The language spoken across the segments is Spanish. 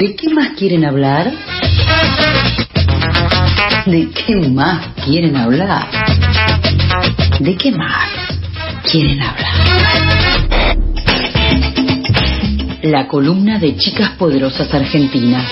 ¿De qué más quieren hablar? ¿De qué más quieren hablar? ¿De qué más quieren hablar? La columna de Chicas Poderosas Argentinas.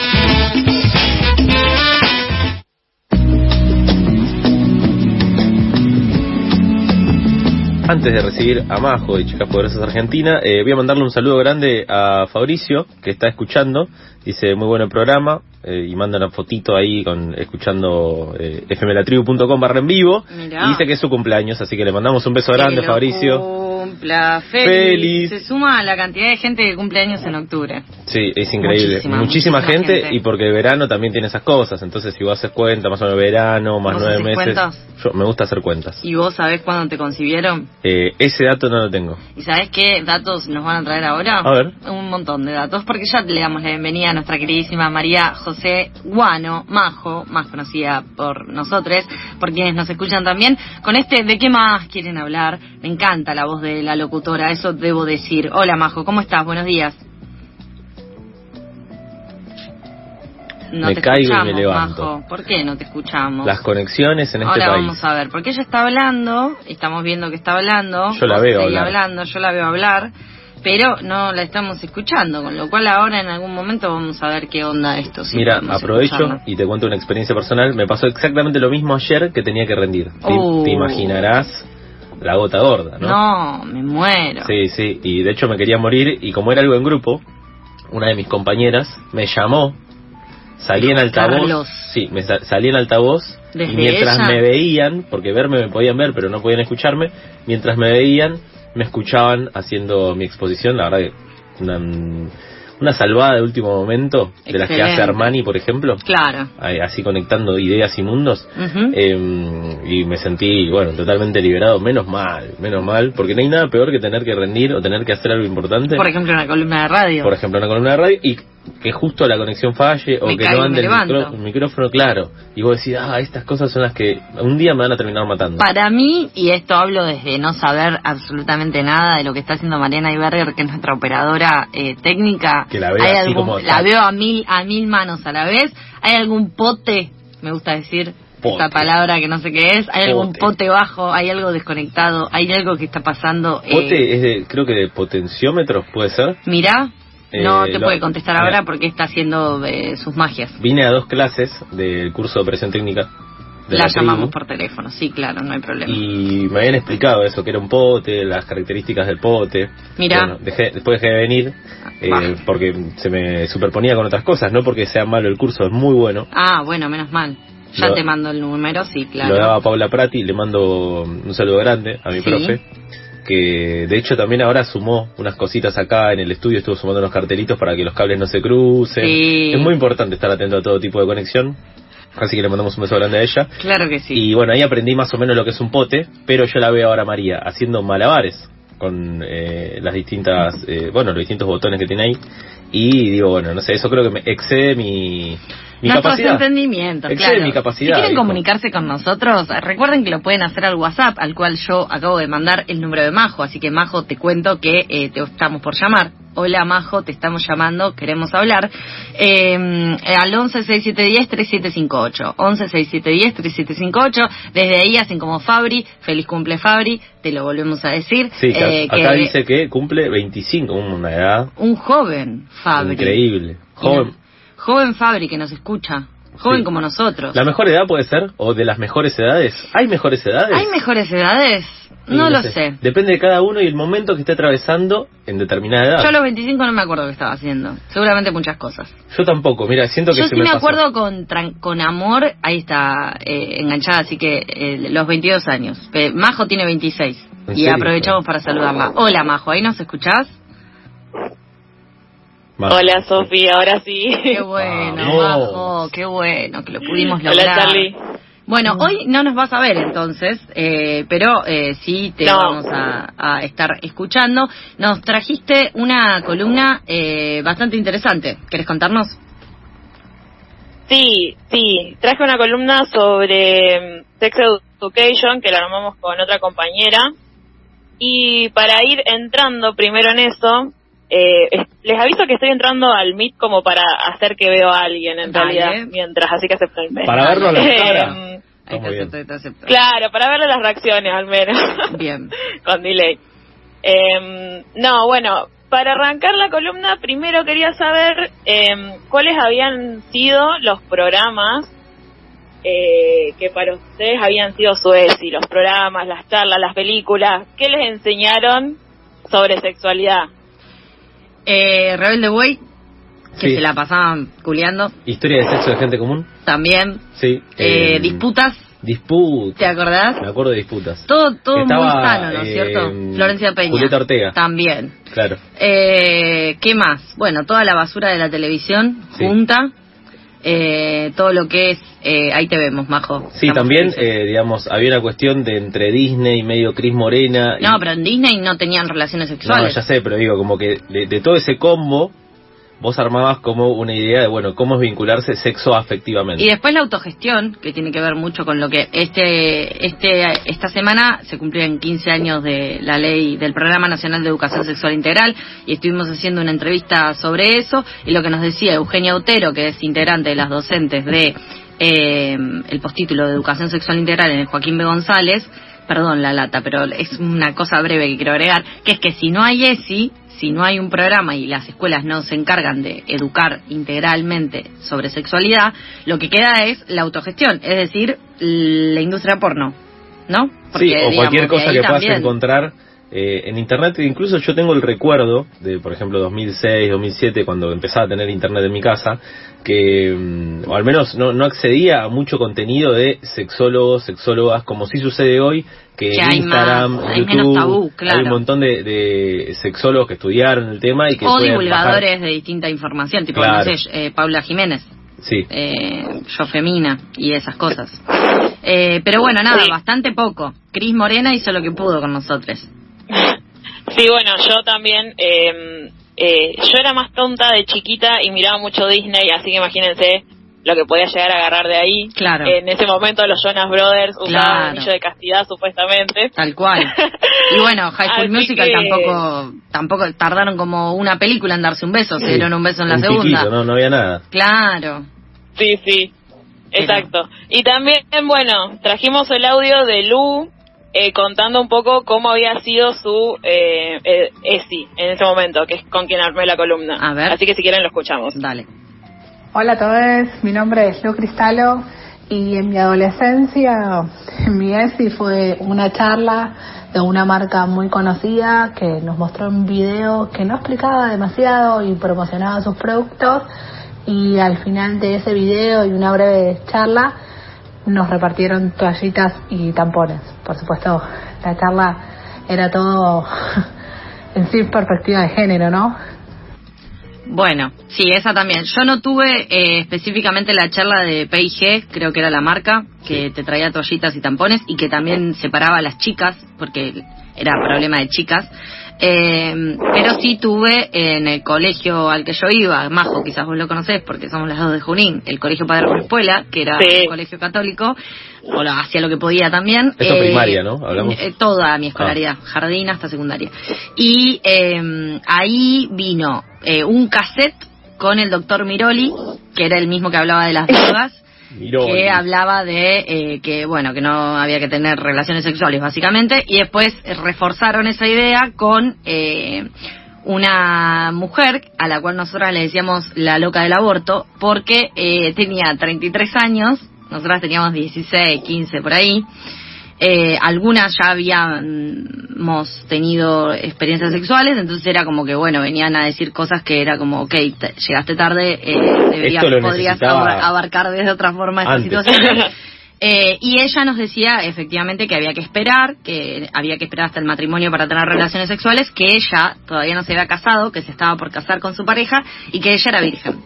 Antes de recibir a Majo de Chicas Poderosas Argentina, eh, voy a mandarle un saludo grande a Fabricio, que está escuchando. Dice, muy buen programa, eh, y manda una fotito ahí con escuchando eh, fmlatribu.com barra en vivo. Mirá. Y dice que es su cumpleaños, así que le mandamos un beso grande, Fabricio. Cumpla, feliz. Feliz. Se suma a la cantidad de gente que cumple años en octubre. Sí, es increíble. Muchísima, Muchísima, muchísima gente, gente. y porque el verano también tiene esas cosas. Entonces, si vos haces cuenta, más o menos verano, más ¿Vos nueve meses. cuentas? Yo me gusta hacer cuentas. ¿Y vos sabés cuándo te concibieron? Eh, ese dato no lo tengo. ¿Y sabés qué datos nos van a traer ahora? A ver. Un montón de datos, porque ya le damos la bienvenida a nuestra queridísima María José Guano, Majo, más conocida por nosotros, por quienes nos escuchan también, con este ¿De qué más quieren hablar? Me encanta la voz de la locutora, eso debo decir. Hola Majo, ¿cómo estás? Buenos días. No Me te caigo y me levanto. Majo. ¿Por qué no te escuchamos? Las conexiones en este Ahora país. vamos a ver, porque ella está hablando, estamos viendo que está hablando. Yo la veo hablar. hablando, yo la veo hablar, pero no la estamos escuchando, con lo cual ahora en algún momento vamos a ver qué onda esto. si Mira, aprovecho escucharla. y te cuento una experiencia personal. Me pasó exactamente lo mismo ayer que tenía que rendir. Te, Uh. te imaginarás la gota gorda, ¿no? No, me muero. Sí, sí. Y de hecho me quería morir y como era algo en grupo, una de mis compañeras me llamó, salí en altavoz. Carlos. Sí, me sa- salí en altavoz Desde y mientras ella. me veían, porque verme me podían ver, pero no podían escucharme, mientras me veían, me escuchaban haciendo mi exposición, la verdad que una, una salvada de último momento, de las que hace. Armani, por ejemplo, Claro. así conectando ideas y mundos. Eh, y me sentí, bueno, totalmente liberado. Menos mal, menos mal, porque no hay nada peor que tener que rendir o tener que hacer algo importante. Por ejemplo, una columna de radio. Por ejemplo, una columna de radio y que justo la conexión falle o Me que no ande el, micro- el micrófono claro. Y vos decís, ah, estas cosas son las que un día me van a terminar matando. Para mí, y esto hablo desde no saber absolutamente nada de lo que está haciendo Mariana Iberger, que es nuestra operadora eh, técnica, Que la ve hay así algún- como- la veo a mil a mil manos a la vez. ¿Hay algún pote? Me gusta decir Pote. esta palabra que no sé qué es. ¿Hay algún Pote. pote bajo? ¿Hay algo desconectado? ¿Hay algo que está pasando? Eh, Pote es de, creo que de potenciómetros, puede ser. Mirá, no Eh, te lo- puede contestar mira. ahora porque está haciendo eh, sus magias. Vine a dos clases del curso de operación técnica. De La, llamamos por teléfono, sí, claro, no hay problema. y me habían explicado eso, que era un pote, las características del pote. Mirá. Bueno, dejé, después dejé de venir eh, Bah. porque se me superponía con otras cosas, no porque sea malo el curso, es muy bueno. Ah, bueno, menos mal. Ya Lo- te mando el número, sí, claro. Lo daba Paula Prati, le mando un saludo grande a mi Sí. profe, que de hecho también ahora sumó unas cositas acá en el estudio, estuvo sumando unos cartelitos para que los cables no se crucen. Sí. Es muy importante estar atento a todo tipo de conexión, así que le mandamos un beso grande a ella. Claro que sí. Y bueno, ahí aprendí más o menos lo que es un pote, pero yo la veo ahora a María haciendo malabares con eh, las distintas, eh, bueno, los distintos botones que tiene ahí. Y digo, bueno, no sé, eso creo que me excede mi, mi Nuestros capacidad. entendimientos, claro. mi capacidad. Si quieren comunicarse con nosotros, recuerden que lo pueden hacer al WhatsApp, al cual yo acabo de mandar el número de Majo. Así que, Majo, te cuento que eh, te estamos por llamar. Hola, Majo, te estamos llamando, queremos hablar. Eh, al 116710-3758. 116710-3758. Desde ahí hacen como Fabri, feliz cumple Fabri, te lo volvemos a decir. Sí, Eh, acá que dice que cumple 25, una edad Un joven Fabri. increíble. Joven. Joven Fabri que nos escucha. Joven Sí. como nosotros. ¿La mejor edad puede ser? ¿O de las mejores edades? ¿Hay mejores edades? ¿Hay mejores edades? No, lo sé. Depende de cada uno y el momento que esté atravesando en determinada edad. Yo a los 25 no me acuerdo qué estaba haciendo. Seguramente muchas cosas. Yo tampoco, mira, siento que Yo se sí me, me pasó. acuerdo con, con amor, ahí está eh, enganchada, así que eh, los 22 años. Majo tiene 26. ¿En Y serio? aprovechamos para saludarla. Hola Majo, ¿ahí nos escuchás? Hola Sofía, ahora sí. Qué bueno, Vamos. Qué bueno que lo pudimos lograr. Hola Charlie. Bueno, hoy no nos vas a ver entonces, eh, pero eh, sí te No. vamos a, a estar escuchando. Nos trajiste una columna eh, bastante interesante. ¿Querés contarnos? Sí, sí, traje una columna sobre mm, Sex Education que la armamos con otra compañera. Y para ir entrando primero en eso, Eh, es- les aviso que estoy entrando al Meet como para hacer que veo a alguien en Dale. realidad mientras, así que aceptenme. Para verlo a la cara. Ahí te acepto, te acepto. Claro, para verle las reacciones al menos. Bien. Con delay. Eh, no, bueno, para arrancar la columna, primero quería saber eh, cuáles habían sido los programas eh, que para ustedes habían sido su ESI, los programas, las charlas, las películas, ¿qué les enseñaron sobre sexualidad? Eh, Rebelde Way, que Sí. se la pasaban culeando, Historia de sexo de gente común. también. Sí. Eh, Eh, disputas, Disputas. ¿te acordás? Me acuerdo de disputas. Todo, todo muy Estaba, sano, ¿no es eh, cierto? Florencia Peña. Julieta Ortega. También. Claro. Eh, ¿Qué más? Bueno, toda la basura de la televisión Sí. junta. Eh, todo lo que es. eh, ahí te vemos, Majo. Sí, también, eh, digamos, había una cuestión de entre Disney, medio Cris Morena. y- No, pero en Disney no tenían relaciones No, sexuales. ya sé, pero digo, como que de, de todo ese combo, vos armabas como una idea de, bueno, cómo es vincularse sexo afectivamente. Y después la autogestión, que tiene que ver mucho con lo que este, este, esta semana se cumplían 15 años de la ley del Programa Nacional de Educación Sexual Integral y estuvimos haciendo una entrevista sobre eso y lo que nos decía Eugenia Utero, que es integrante de las docentes de eh, el postítulo de Educación Sexual Integral en el Joaquín B. González, perdón la lata, pero es una cosa breve que quiero agregar, que es que si no hay ESI, si no hay un programa y las escuelas no se encargan de educar integralmente sobre sexualidad, lo que queda es la autogestión, es decir, la industria porno, ¿no? sí, Porque, o digamos, cualquier cosa que puedas también- encontrar eh, en internet. Incluso yo tengo el recuerdo de, por ejemplo, 2006, 2007, cuando empezaba a tener internet en mi casa, que, mm, o al menos no, no accedía a mucho contenido de sexólogos, sexólogas, como sí sucede hoy, que, Que en hay Instagram, más, hay menos YouTube, tabú, claro. hay un montón de, de sexólogos que estudiaron el tema y que o divulgadores bajar- de distinta información, tipo, Claro. no sé, eh, Paula Jiménez, Sí. eh, Yo Femina y esas cosas. Eh, pero bueno, nada, Sí. bastante poco. Cris Morena hizo lo que pudo con nosotros. Sí, bueno, yo también, eh, eh, yo era más tonta de chiquita y miraba mucho Disney, así que imagínense lo que podía llegar a agarrar de ahí. Claro. En ese momento los Jonas Brothers usaban Claro. anillo de castidad supuestamente. Tal cual. Y bueno, High School Musical que- tampoco tampoco tardaron como una película en darse un beso, se dieron un beso en la Un segunda. no, no había nada. Claro. Sí, sí, Pero- exacto. Y también, bueno, trajimos el audio de Lu eh, contando un poco cómo había sido su eh, eh, ESI en ese momento, que es con quien armé la columna. A ver. Así que si quieren lo escuchamos. Dale. Hola a todos, mi nombre es Lu Cristalo y en mi adolescencia mi ESI fue una charla de una marca muy conocida que nos mostró un video que no explicaba demasiado y promocionaba sus productos y al final de ese video y una breve charla nos repartieron toallitas y tampones. Por supuesto, la charla era todo en sí perspectiva de género, ¿no? Bueno, sí, esa también. Yo no tuve eh, específicamente la charla de P&G, creo que era la marca, que te traía toallitas y tampones y que también separaba a las chicas, porque era problema de chicas. Eh, pero sí tuve en el colegio al que yo iba, Majo, quizás vos lo conocés porque somos las dos de Junín, el colegio Padre Espuela, que era Sí. un colegio católico, o lo hacía lo que podía también. Eso primaria, ¿no? Hablamos. eh, toda mi escolaridad, jardín hasta secundaria. Y eh, ahí vino eh, un cassette con el doctor Miroli, que era el mismo que hablaba de las drogas, Miró. que hablaba de eh, que, bueno, que no había que tener relaciones sexuales, básicamente, y después reforzaron esa idea con eh, una mujer a la cual nosotras le decíamos la loca del aborto, porque eh, tenía 33 años, nosotras teníamos 16, 15 por ahí, eh, algunas ya habíamos tenido experiencias sexuales, entonces era como que, bueno, venían a decir cosas que era como, ok, te- llegaste tarde, eh, deberías, podrías abar- abarcar de otra forma esta situación. Eh, y ella nos decía efectivamente que había que esperar, que había que esperar hasta el matrimonio para tener relaciones sexuales, que ella todavía no se había casado, que se estaba por casar con su pareja y que ella era virgen.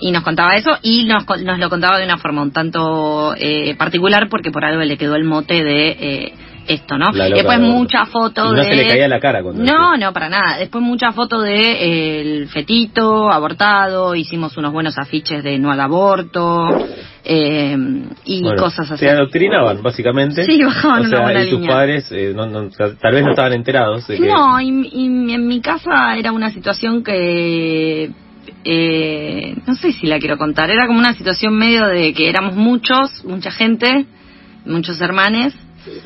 Y nos contaba eso y nos, nos lo contaba de una forma un tanto eh, particular porque por algo le quedó el mote de eh, esto, ¿no? Después mucha foto Y de... no se le caía la cara cuando No, no, para nada. Después mucha foto de eh, el fetito abortado, hicimos unos buenos afiches de no al aborto eh, y Bueno, cosas así. Se adoctrinaban, básicamente. Sí, bajaban o una sea, buena y tus línea. padres eh, no- no- tal vez no estaban enterados de que... No, y, y en mi casa era una situación que eh, no sé si la quiero contar. Era como una situación medio de que éramos muchos, mucha gente, muchos hermanes,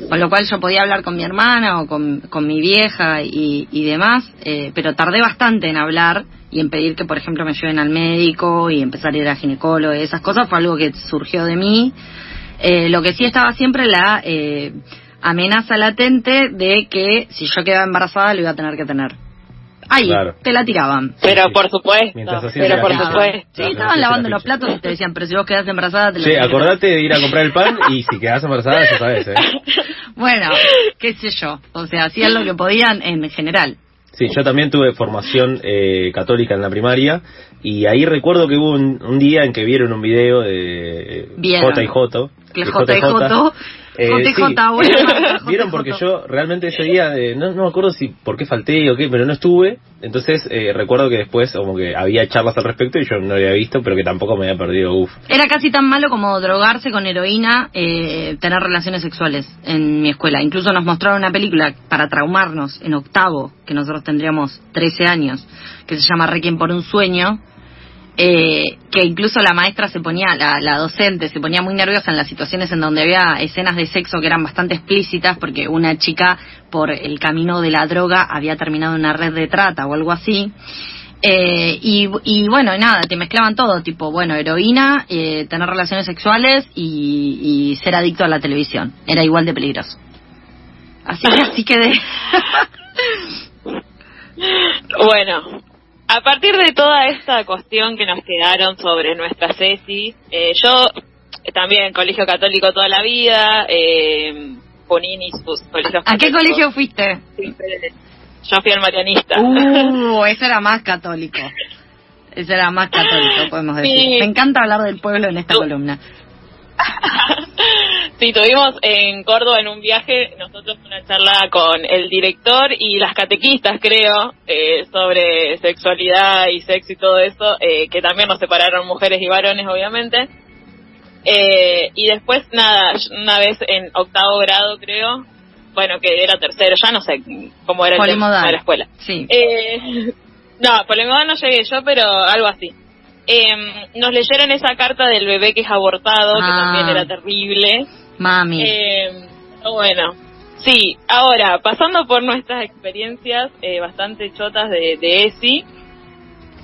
con lo cual yo podía hablar con mi hermana o con, con mi vieja y, y demás, eh, pero tardé bastante en hablar y en pedir que, por ejemplo, me lleven al médico y empezar a ir a ginecólogo esas cosas. Fue algo que surgió de mí. Eh, lo que sí estaba siempre la eh, amenaza latente de que si yo quedaba embarazada lo iba a tener que tener. Ahí, Claro. te la tiraban. Pero sí. por supuesto, pero por supuesto. Sí, estaban lavando los platos y te decían, pero si vos quedás embarazada te lo que acordate de ir a comprar el pan y si quedás embarazada ya sabes, ¿eh? Bueno, qué sé yo. O sea, hacían lo que podían en general. Sí, yo también tuve formación eh, católica en la primaria y ahí recuerdo que hubo un, un día en que vieron un video de eh. J y J. Que JJ, Eh, sí. marca, Vieron porque yo realmente ese día, eh, no, no me acuerdo si por qué falté o qué, pero no estuve. Entonces eh, recuerdo que después como que había charlas al respecto y yo no lo había visto, pero que tampoco me había perdido, uff. Era casi tan malo como drogarse con heroína, eh, tener relaciones sexuales en mi escuela. Incluso nos mostraron una película para traumarnos en octavo, que nosotros tendríamos 13 años, que se llama Requiem por un sueño, eh, que incluso la maestra se ponía, la, la docente se ponía muy nerviosa en las situaciones en donde había escenas de sexo que eran bastante explícitas, porque una chica por el camino de la droga había terminado en una red de trata o algo así. Eh, y, y bueno, nada, te mezclaban todo, tipo, bueno, heroína, eh, tener relaciones sexuales y, ser adicto a la televisión. Era igual de peligroso. Así que así quedé. Bueno, a partir de toda esta cuestión que nos quedaron sobre nuestra Ceci, eh, yo eh, también colegio católico toda la vida, eh, Poninis, pues, colegios ¿A qué colegio fuiste? Siempre- Yo fui al marianista. Uh, ese era más católico. Ese era más católico, podemos decir. Sí. Me encanta hablar del pueblo en esta columna. Sí, tuvimos en Córdoba en un viaje nosotros una charla con el director y las catequistas, creo, eh, sobre sexualidad y sexo y todo eso, eh, que también nos separaron mujeres y varones, obviamente. Eh, y después, nada, una vez en octavo grado, creo, bueno, que era tercero, ya no sé cómo era el tema de la escuela. Sí. Eh, no, Polimodal no llegué yo, pero algo así. Eh, nos leyeron esa carta del bebé que es abortado, que Ah. también era terrible. Mami. Eh, bueno, sí, ahora, pasando por nuestras experiencias eh, bastante chotas de, de ESI,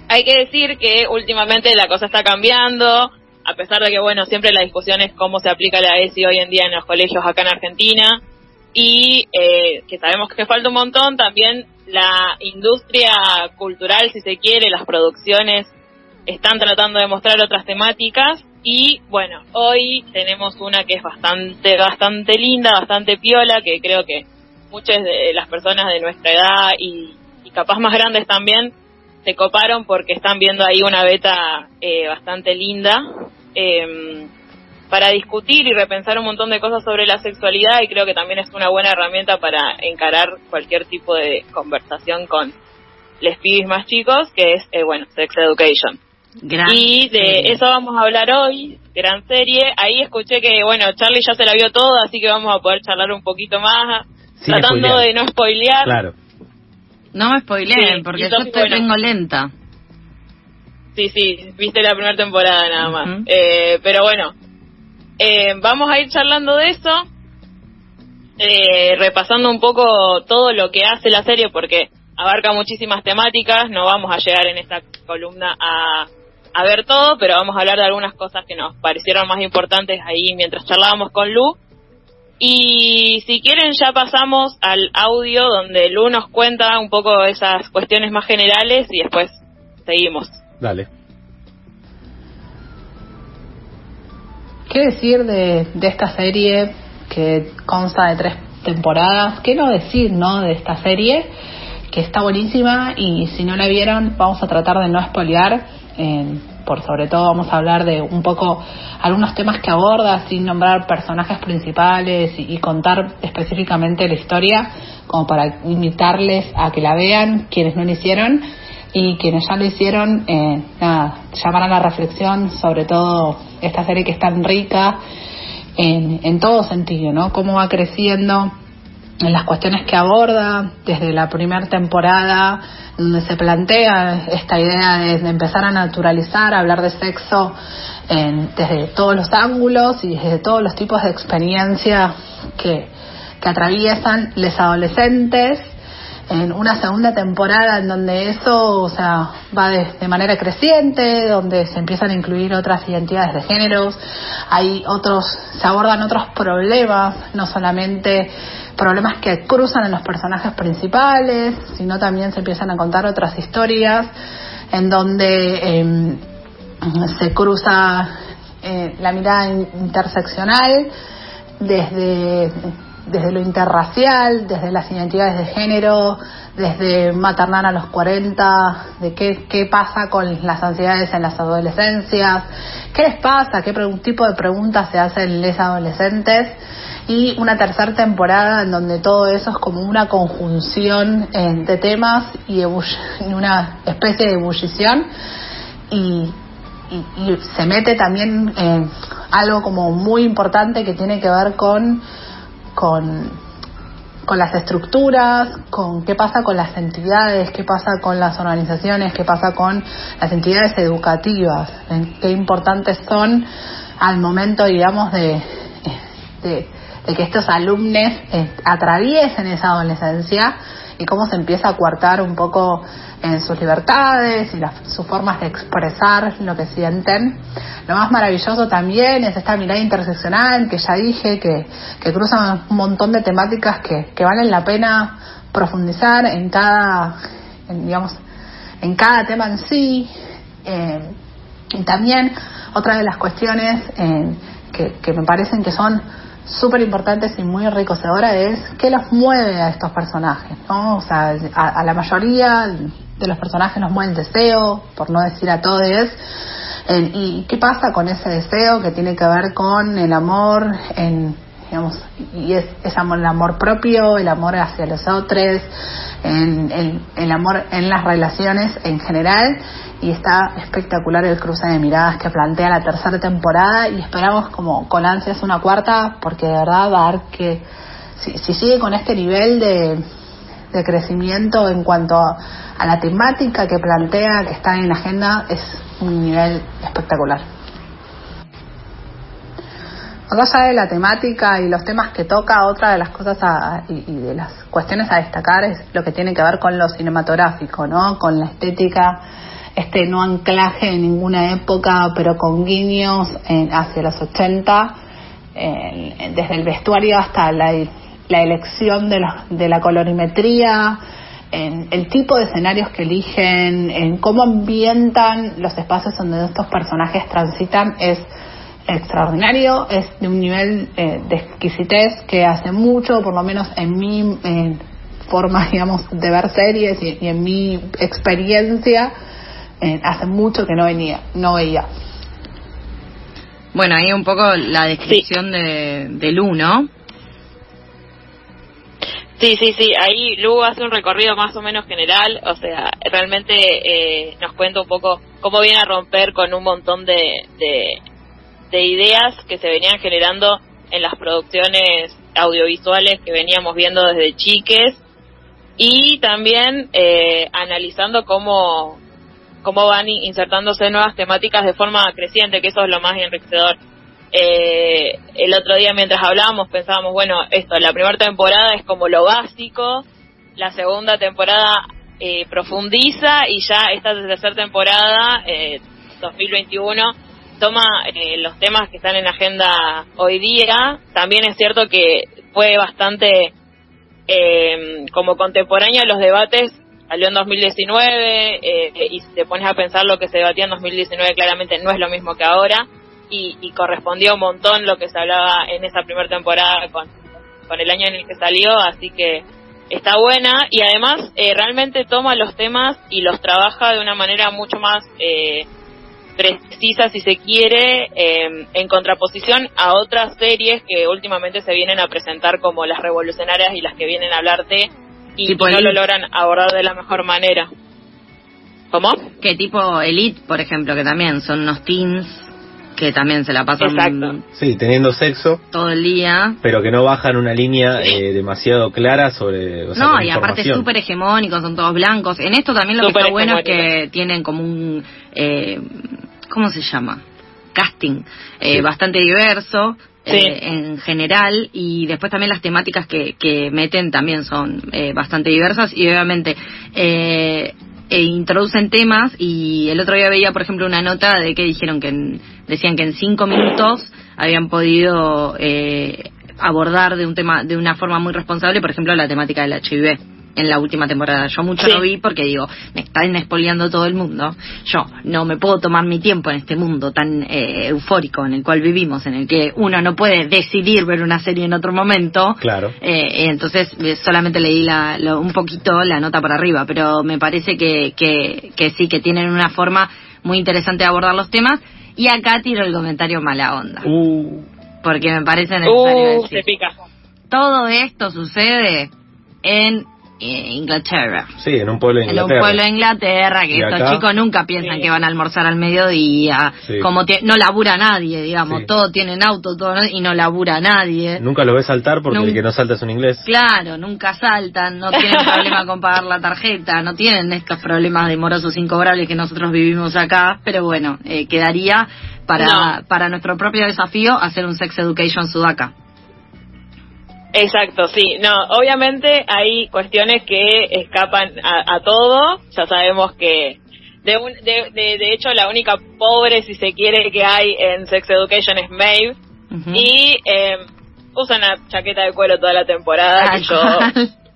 hay que decir que últimamente la cosa está cambiando, a pesar de que, bueno, siempre la discusión es cómo se aplica la ESI hoy en día en los colegios acá en Argentina, y eh, que sabemos que falta un montón, también la industria cultural, si se quiere, las producciones están tratando de mostrar otras temáticas y bueno, hoy tenemos una que es bastante, bastante linda, bastante piola, que creo que muchas de las personas de nuestra edad y, capaz más grandes también se coparon porque están viendo ahí una beta eh, bastante linda eh, para discutir y repensar un montón de cosas sobre la sexualidad y creo que también es una buena herramienta para encarar cualquier tipo de conversación con les pibis más chicos, que es, eh, bueno, Sex Education. Gran Y de serie. eso vamos a hablar hoy, gran serie. Ahí escuché que, bueno, Charlie ya se la vio toda, así que vamos a poder charlar un poquito más, Sin tratando spoilear. de no spoilear. Claro. No me spoileen, Sí, porque yo estoy, bueno. tengo lenta. Sí, sí, viste la primera temporada nada más. Eh, pero bueno, eh, vamos a ir charlando de eso, eh, repasando un poco todo lo que hace la serie, porque abarca muchísimas temáticas, no vamos a llegar en esta columna a, a ver todo, pero vamos a hablar de algunas cosas que nos parecieron más importantes ahí mientras charlábamos con Lu. Y si quieren ya pasamos al audio donde Lu nos cuenta un poco esas cuestiones más generales y después seguimos. Dale. ¿Qué decir de, de esta serie que consta de tres temporadas? ¿Qué no decir, no, de esta serie? Que está buenísima y si no la vieron, vamos a tratar de no spoilear. Eh, por sobre todo vamos a hablar de un poco algunos temas que aborda sin nombrar personajes principales y, contar específicamente la historia como para invitarles a que la vean quienes no lo hicieron y quienes ya lo hicieron, eh, nada, llamar a la reflexión sobre todo esta serie que es tan rica en, en todo sentido, ¿no? Cómo va creciendo en las cuestiones que aborda desde la primera temporada, donde se plantea esta idea de, empezar a naturalizar, a hablar de sexo desde todos los ángulos y desde todos los tipos de experiencia que, que atraviesan los adolescentes en una segunda temporada en donde eso, o sea, va de, manera creciente, donde se empiezan a incluir otras identidades de géneros, hay otros, se abordan otros problemas, no solamente problemas que cruzan en los personajes principales, sino también se empiezan a contar otras historias en donde em, se cruza eh, la mirada interseccional desde desde lo interracial, desde las identidades de género, desde maternal a los 40, de qué, qué pasa con las ansiedades en las adolescencias, qué les pasa, qué tipo de preguntas se hacen los adolescentes. Y una tercera temporada en donde todo eso es como una conjunción eh, de temas y, una especie de ebullición. Y, y, se mete también en algo como muy importante que tiene que ver con con, con las estructuras, con qué pasa con las entidades, qué pasa con las organizaciones, qué pasa con las entidades educativas, qué importantes son al momento, digamos, de, de, que estos alumnos eh, atraviesen esa adolescencia y cómo se empieza a coartar un poco en sus libertades y las, sus formas de expresar lo que sienten. Lo más maravilloso también es esta mirada interseccional que ya dije, que, que cruzan un montón de temáticas que, que valen la pena profundizar en cada, digamos, en cada tema en sí. Eh, y también otra de las cuestiones eh, que, que me parecen que son súper importantes y muy enriquecedoras es qué los mueve a estos personajes, ¿no? O sea, a, la mayoría de los personajes nos mueve el deseo, por no decir a todos, ¿y qué pasa con ese deseo que tiene que ver con el amor en digamos, y es, amor, el amor propio, el amor hacia los otros, en, el amor en las relaciones en general y está espectacular el cruce de miradas que plantea la tercera temporada y esperamos como con ansias una cuarta porque de verdad va a dar que si, sigue con este nivel de, de crecimiento en cuanto a, la temática que plantea que está en la agenda es un nivel espectacular. Más allá de la temática y los temas que toca, otra de las cosas y, y, de las cuestiones a destacar es lo que tiene que ver con lo cinematográfico, ¿no? Con la estética este no anclaje en ninguna época, pero con guiños hacia los 80, desde el vestuario hasta la, elección de, de, la colorimetría, en el tipo de escenarios que eligen, en cómo ambientan los espacios donde estos personajes transitan, es extraordinario, es de un nivel eh, de exquisitez que hace mucho, por lo menos en mi forma, digamos, de ver series y en mi experiencia, eh, hace mucho que no venía, no veía. Bueno, ahí un poco la descripción de, de Lu, ¿no? Sí, sí, sí, ahí Lu hace un recorrido más o menos general, o sea, realmente eh, nos cuenta un poco cómo viene a romper con un montón de, de, de ideas que se venían generando en las producciones audiovisuales que veníamos viendo desde chiques y también eh, analizando cómo, cómo van insertándose nuevas temáticas de forma creciente, que eso es lo más enriquecedor. Eh, el otro día mientras hablábamos pensábamos, bueno, esto, la primera temporada es como lo básico, la segunda temporada eh, profundiza y ya esta tercera temporada, eh, 2021, toma eh, los temas que están en la agenda hoy día. También es cierto que fue bastante eh, como contemporáneo los debates salió en 2019 eh, y si te pones a pensar lo que se debatía en 2019 claramente no es lo mismo que ahora y, y correspondió un montón lo que se hablaba en esa primera temporada con, con el año en el que salió, así que está buena y además eh, realmente toma los temas y los trabaja de una manera mucho más eh, precisa, si se quiere, eh, en contraposición a otras series que últimamente se vienen a presentar como las revolucionarias y las que vienen a hablar de y, Tipo y no lo logran abordar de la mejor manera. ¿Cómo? Que tipo Elite, por ejemplo, que también son unos teens que también se la pasan Exacto. Sí, teniendo sexo, todo el día. pero que no bajan una línea eh, demasiado clara sobre. o sea, no, y aparte súper hegemónicos, son todos blancos. En esto también lo que está bueno es que tienen como un... Eh, ¿Cómo se llama? Casting. eh, Sí. Bastante diverso. Sí. eh, en general y después también las temáticas que, que meten también son eh, bastante diversas y obviamente eh, e introducen temas y el otro día veía por ejemplo una nota de que dijeron que en- decían que en cinco minutos habían podido eh, abordar de un tema de una forma muy responsable por ejemplo la temática del HIV en la última temporada yo mucho Sí. no vi porque digo me están expoliando todo el mundo yo no me puedo tomar mi tiempo en este mundo tan eh, eufórico en el cual vivimos en el que uno no puede decidir ver una serie en otro momento Claro. eh, entonces eh, solamente leí la, lo- un poquito la nota por arriba, pero me parece que, que, que sí, que tienen una forma muy interesante de abordar los temas. Y acá tiro el comentario mala onda, Uh, porque me parece necesario Uh, decir. se pica. Todo esto sucede en Inglaterra. sí, en un pueblo de En un Inglaterra. pueblo de Inglaterra, que estos acá- chicos nunca piensan Sí. que van a almorzar al mediodía, Sí. como no labura nadie, digamos, Sí. todos tienen auto todo, y no labura nadie. Nunca lo ves saltar porque el que no salta es un inglés. Claro, nunca saltan, no tienen problema con pagar la tarjeta, no tienen estos problemas de morosos incobrables que nosotros vivimos acá, pero bueno, eh, quedaría para, No. para nuestro propio desafío hacer un Sex Education Sudaca. Exacto, sí. No, obviamente hay cuestiones que escapan a, a todo. Ya sabemos que, de, un- de, de, de hecho, la única pobre, si se quiere, que hay en Sex Education es Maeve. Y eh, usa una chaqueta de cuero toda la temporada que yo.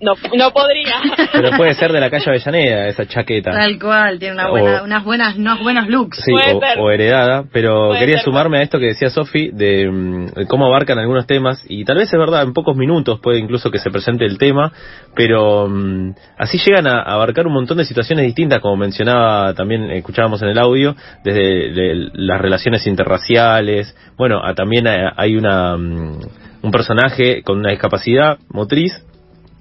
No, no podría. Pero puede ser de la calle Avellaneda, esa chaqueta. Tal cual, tiene una O- buena, unas buenas, unos buenos looks. Sí, o, o heredada, pero Puede quería ser. sumarme a esto que decía Sofi de, mm, de cómo abarcan algunos temas y tal vez es verdad, en pocos minutos puede incluso que se presente el tema, pero mm, así llegan a, a abarcar un montón de situaciones distintas, como mencionaba también, escuchábamos en el audio, desde de las relaciones interraciales, bueno, a- también hay- hay una mm, un personaje con una discapacidad motriz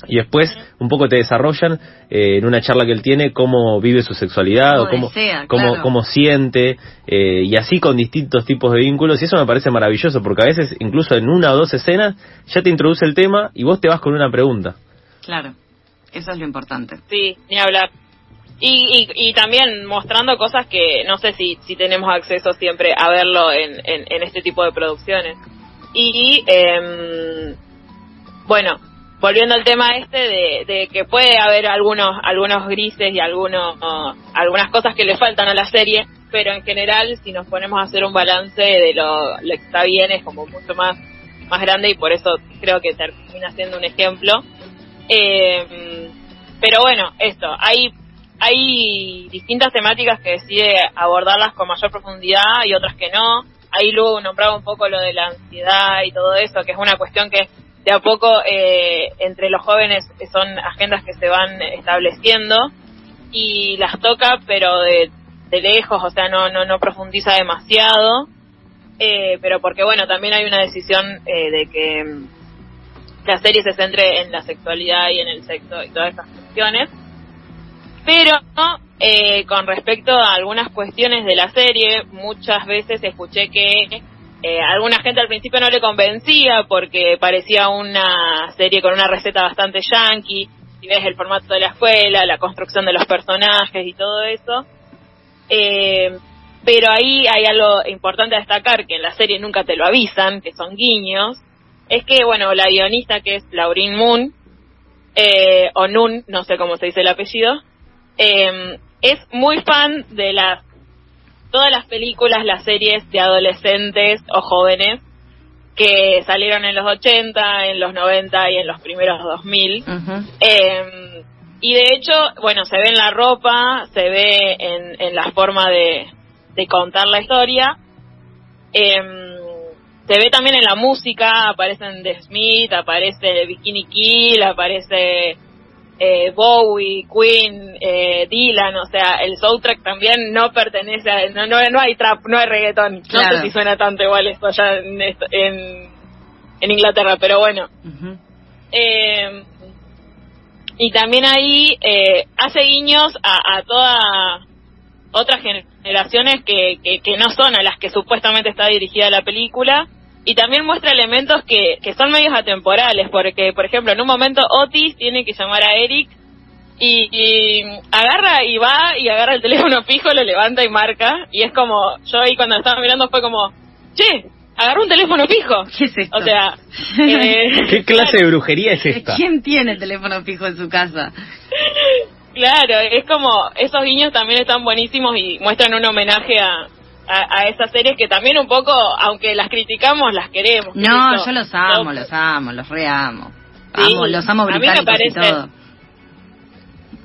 y después un poco te desarrollan eh, en una charla que él tiene cómo vive su sexualidad Cómo o cómo, desea, cómo, claro. cómo siente eh, y así con distintos tipos de vínculos y eso me parece maravilloso porque a veces incluso en una o dos escenas ya te introduce el tema y vos te vas con una pregunta. Claro, eso es lo importante. Sí, ni hablar. Y, y, y también mostrando cosas que no sé si, si tenemos acceso siempre a verlo en, en, en este tipo de producciones. Y em, bueno, volviendo al tema este de, que puede haber algunos algunos grises y algunos algunas cosas que le faltan a la serie, pero en general si nos ponemos a hacer un balance de lo, lo que está bien es como mucho más más grande y por eso creo que termina siendo un ejemplo. Eh, pero bueno, esto, hay, hay distintas temáticas que decide abordarlas con mayor profundidad y otras que no. Ahí luego nombraba un poco lo de la ansiedad y todo eso, que es una cuestión que de a poco eh, entre los jóvenes son agendas que se van estableciendo y las toca, pero de, lejos, o sea, no, no, no profundiza demasiado. Eh, pero porque bueno, también hay una decisión eh, de que mm, la serie se centre en la sexualidad y en el sexo y todas estas cuestiones. Pero eh, con respecto a algunas cuestiones de la serie, muchas veces escuché que eh, alguna gente al principio no le convencía porque parecía una serie con una receta bastante yankee. Si ves el formato de la escuela, la construcción de los personajes y todo eso. Eh, pero ahí hay algo importante a destacar que en la serie nunca te lo avisan, que son guiños. Es que, bueno, la guionista que es Laureen Moon, eh, o Nun, no sé cómo se dice el apellido, eh, es muy fan de las todas las películas, las series de adolescentes o jóvenes que salieron en los 80, en los 90 y en los primeros 2000. Ujú. Eh, y de hecho, bueno, se ve en la ropa, se ve en, en la forma de, de contar la historia. Eh, se ve también en la música, aparecen The Smith, aparece Bikini Kill, aparece eh, Bowie, Queen, eh, Dylan, o sea, el soundtrack también no pertenece a, no, no, no hay trap, no hay reggaetón. No Claro. sé si suena tanto igual esto allá en, esto- en, en Inglaterra, pero bueno. Eh, y también ahí eh, hace guiños a, a toda otras generaciones que, que, que no son a las que supuestamente está dirigida la película y también muestra elementos que, que son medios atemporales porque por ejemplo en un momento Otis tiene que llamar a Eric y, y agarra y va y agarra el teléfono fijo, lo levanta y marca y es como yo ahí cuando estaba mirando fue como che agarró un teléfono fijo ¿Qué es esto? o sea eh, ¿Qué clase de brujería es esta? ¿Quién tiene teléfono fijo en su casa? Claro, es como esos guiños también están buenísimos y muestran un homenaje a, a, a esas series que también un poco, aunque las criticamos, las queremos. No, ¿Qué sé yo los amo, los amo, los reamo. Sí, Amo, los amo a mí me británicos y parece- todo.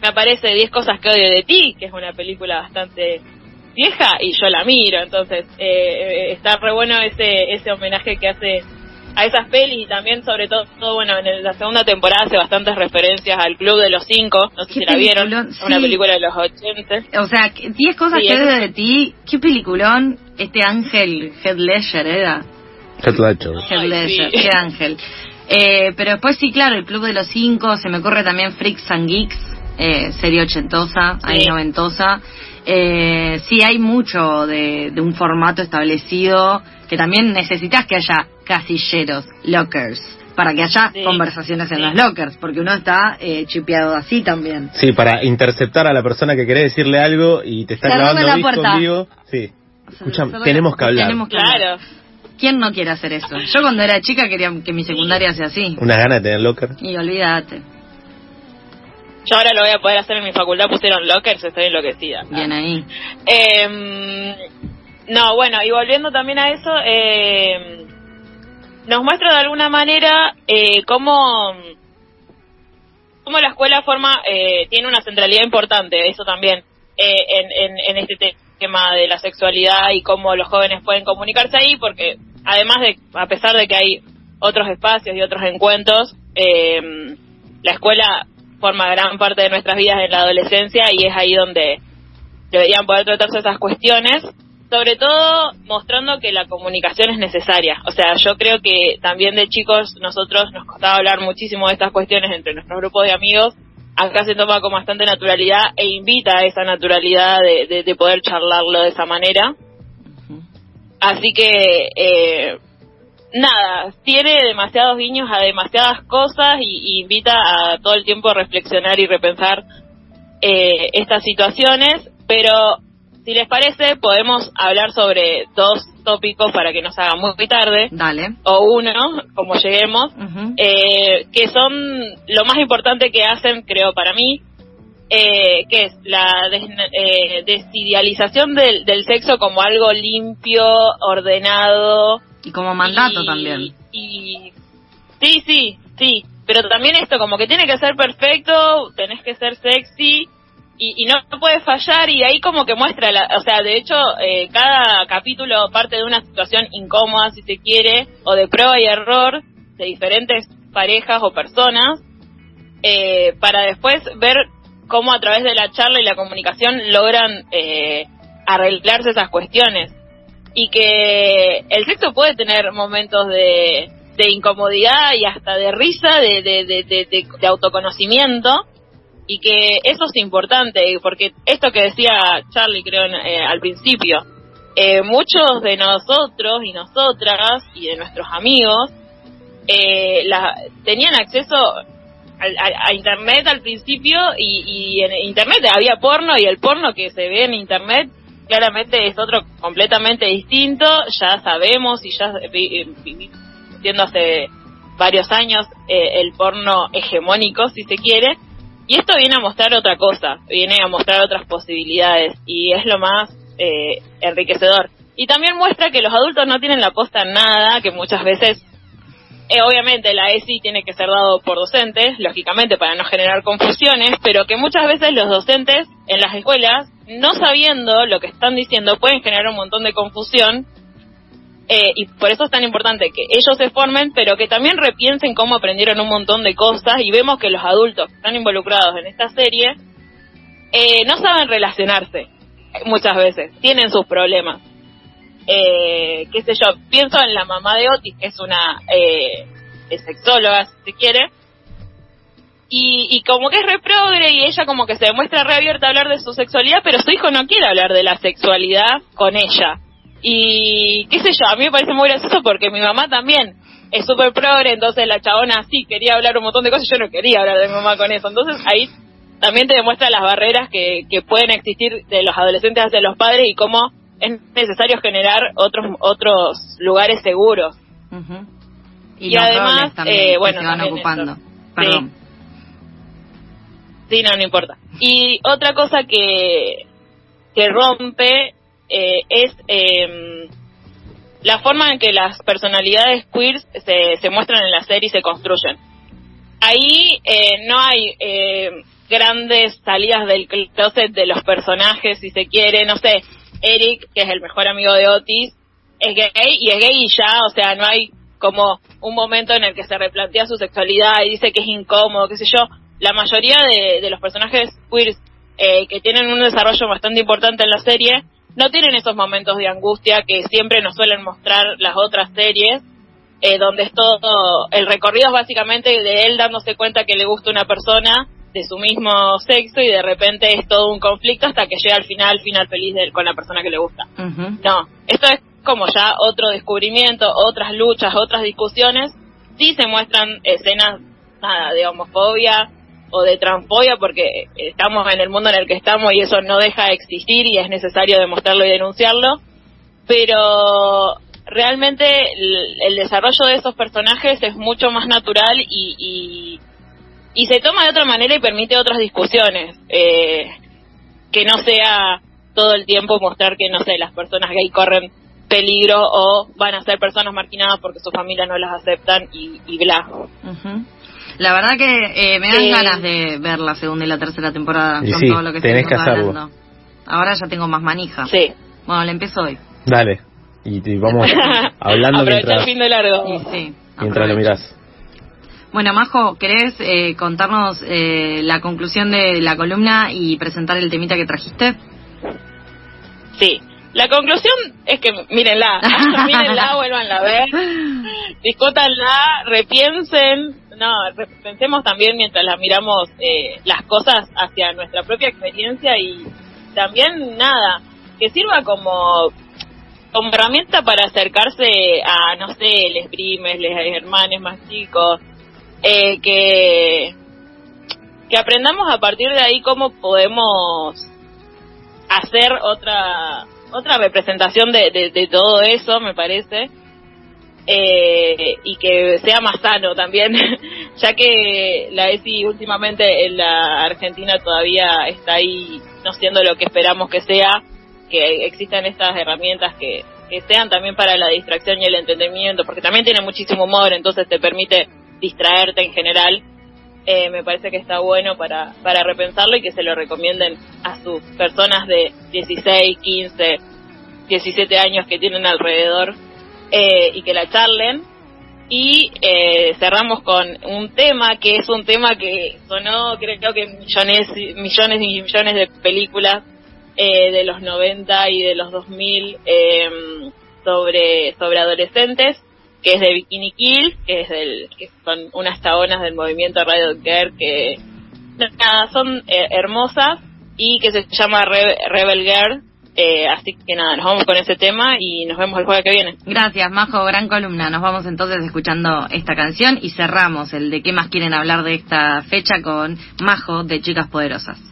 Me aparece 10 cosas que odio de ti, que es una película bastante vieja y yo la miro, entonces eh, eh, está re bueno ese ese homenaje que hace a esas pelis y también sobre todo, todo, bueno, en la segunda temporada hace bastantes referencias al Club de los Cinco, no sé si la vieron, es una película de los 80. O sea, que- 10 cosas Sí, que sí. de ti. Qué peliculón. Este ángel, Heath Ledger, era. Heath Ledger. Sí. qué ángel. Eh, pero después sí, claro, el Club de los Cinco, se me ocurre también Freaks and Geeks, eh, serie ochentosa, ahí noventosa. Eh, sí, hay mucho de, de un formato establecido que también necesitas que haya casilleros, lockers, para que haya Sí. conversaciones en Sí. los lockers, porque uno está eh, chipeado así también. Sí, para interceptar a la persona que querés decirle algo y te está Cerrarle clavando la vivo. Sí. Escuchame, tenemos que hablar. tenemos que hablar. Claro. ¿Quién no quiere hacer eso? Yo cuando era chica quería que mi secundaria sea así. Unas ganas de tener locker. Y olvídate. Yo ahora lo voy a poder hacer en mi facultad, pusieron lockers, estoy enloquecida. Bien ahí. Eh, no, bueno, y volviendo también a eso, eh, nos muestra de alguna manera eh, cómo, cómo la escuela forma, eh, tiene una centralidad importante, eso también, eh, en, en, en este te- tema de la sexualidad y cómo los jóvenes pueden comunicarse ahí, porque además de, a pesar de que hay otros espacios y otros encuentros, eh, la escuela forma gran parte de nuestras vidas en la adolescencia y es ahí donde deberían poder tratarse esas cuestiones, sobre todo mostrando que la comunicación es necesaria. O sea, yo creo que también de chicos nosotros nos costaba hablar muchísimo de estas cuestiones entre nuestros grupos de amigos. Acá se toma con bastante naturalidad e invita a esa naturalidad de, de- de poder charlarlo de esa manera. Así que, eh, nada, tiene demasiados guiños a demasiadas cosas y, y invita a todo el tiempo a reflexionar y repensar eh, estas situaciones, pero si les parece podemos hablar sobre dos tópicos para que no se haga muy tarde, Dale. o uno, como lleguemos, eh, que son lo más importante que hacen, creo, para mí, eh, que es la des- eh, desidealización del, del sexo como algo limpio, ordenado, Y como mandato y- también. Y sí, sí, sí, pero también esto como que tiene que ser perfecto, tenés que ser sexy y, no puede fallar y ahí como que muestra, la, o sea, de hecho eh, cada capítulo parte de una situación incómoda si se quiere o de prueba y error de diferentes parejas o personas eh, para después ver cómo a través de la charla y la comunicación logran eh, arreglarse esas cuestiones. Y que el sexo puede tener momentos de, de incomodidad y hasta de risa, de- de autoconocimiento, y que eso es importante, porque esto que decía Charlie, creo, eh, al principio, eh, muchos de nosotros y nosotras y de nuestros amigos eh, la, tenían acceso a, a internet al principio y, y en internet había porno y el porno que se ve en internet claramente es otro completamente distinto ya sabemos y ya vi- vi- viendo hace varios años eh, el porno hegemónico si se quiere y esto viene a mostrar otra cosa viene a mostrar otras posibilidades y es lo más eh, enriquecedor. Y también muestra que los adultos no tienen la posta en nada que muchas veces eh, obviamente la ESI tiene que ser dado por docentes, lógicamente para no generar confusiones, pero que muchas veces los docentes en las escuelas, no sabiendo lo que están diciendo, pueden generar un montón de confusión eh, y por eso es tan importante que ellos se formen, pero que también repiensen cómo aprendieron un montón de cosas y vemos que los adultos que están involucrados en esta serie eh, no saben relacionarse muchas veces, tienen sus problemas. Eh, qué sé yo, pienso en la mamá de Otis, que es una eh, sexóloga, si se quiere, y, y como que es reprogre y ella como que se demuestra reabierta a hablar de su sexualidad, pero su hijo no quiere hablar de la sexualidad con ella. Y qué sé yo, a mí me parece muy gracioso porque mi mamá también es súper progre, entonces la chabona sí quería hablar un montón de cosas, yo no quería hablar de mi mamá con eso. Entonces ahí también te demuestra las barreras que, que pueden existir de los adolescentes hacia los padres y cómo es necesario generar otros otros lugares seguros. Y, además, eh, bueno, se van ocupando. Perdón. Sí. no, no importa. Y otra cosa que, que rompe eh, es eh, la forma en que las personalidades queer se, se muestran en la serie y se construyen. Ahí eh, no hay eh, grandes salidas del closet de los personajes, si se quiere, no sé, Eric, que es el mejor amigo de Otis, es gay y es gay y ya, o sea, no hay como un momento en el que se replantea su sexualidad y dice que es incómodo, qué sé yo. La mayoría de, de los personajes queer eh, que tienen un desarrollo bastante importante en la serie no tienen esos momentos de angustia que siempre nos suelen mostrar las otras series, eh, donde es todo, el recorrido es básicamente de él dándose cuenta que le gusta una persona de su mismo sexo y de repente es todo un conflicto hasta que llega al final, final feliz de con la persona que le gusta. No, esto es como ya otro descubrimiento, otras luchas, otras discusiones. Sí se muestran escenas, nada, de homofobia o de transfobia porque estamos en el mundo en el que estamos y eso no deja de existir y es necesario demostrarlo y denunciarlo. Pero realmente el, desarrollo de esos personajes es mucho más natural y, y, y se toma de otra manera y permite otras discusiones. Eh, que no sea todo el tiempo mostrar que, no sé, las personas gay corren peligro o van a ser personas marginadas porque su familia no las aceptan y, y bla. La verdad que eh, me dan ganas de ver la segunda y la tercera temporada con todo lo que tenés que hacerlo. Ahora ya tengo más manija. Sí. Bueno, le empiezo hoy. Dale. Y, vamos hablando mientras, el fin de largo. sí, mientras lo mirás. Bueno, Majo, ¿querés eh, contarnos eh, la conclusión de la columna y presentar el temita que trajiste? Sí. La conclusión es que mírenla, mírenla, vuelvan a ver, discútanla, repiensen, no, repensemos también mientras la miramos eh, las cosas hacia nuestra propia experiencia y también nada, que sirva como como herramienta para acercarse a, no sé, les primes, les hermanos más chicos, eh, que, que aprendamos a partir de ahí cómo podemos hacer otra otra representación de, de, todo eso, me parece, eh, y que sea más sano también, ya que la ESI últimamente en la Argentina todavía está ahí no siendo lo que esperamos que sea, que existan estas herramientas que, que sean también para la distracción y el entendimiento, porque también tiene muchísimo humor, entonces te permite distraerte en general. Eh, me parece que está bueno para, para repensarlo y que se lo recomienden a sus personas de 16, 15, 17 años que tienen alrededor eh, y que la charlen. Y eh, cerramos con un tema que es un tema que sonó creo que millones, millones y millones de películas eh, de los 90 y de los 2000 eh, sobre, sobre adolescentes, que es de Bikini Kill, que es del, que son unas chabonas del movimiento Radio Girl que nada, son eh, hermosas y que se llama Rebel Girl. Eh, así que nada, nos vamos con ese tema y nos vemos el jueves que viene. Gracias, Majo, gran columna. Nos vamos entonces escuchando esta canción y cerramos el de qué más quieren hablar de esta fecha con Majo de Chicas Poderosas.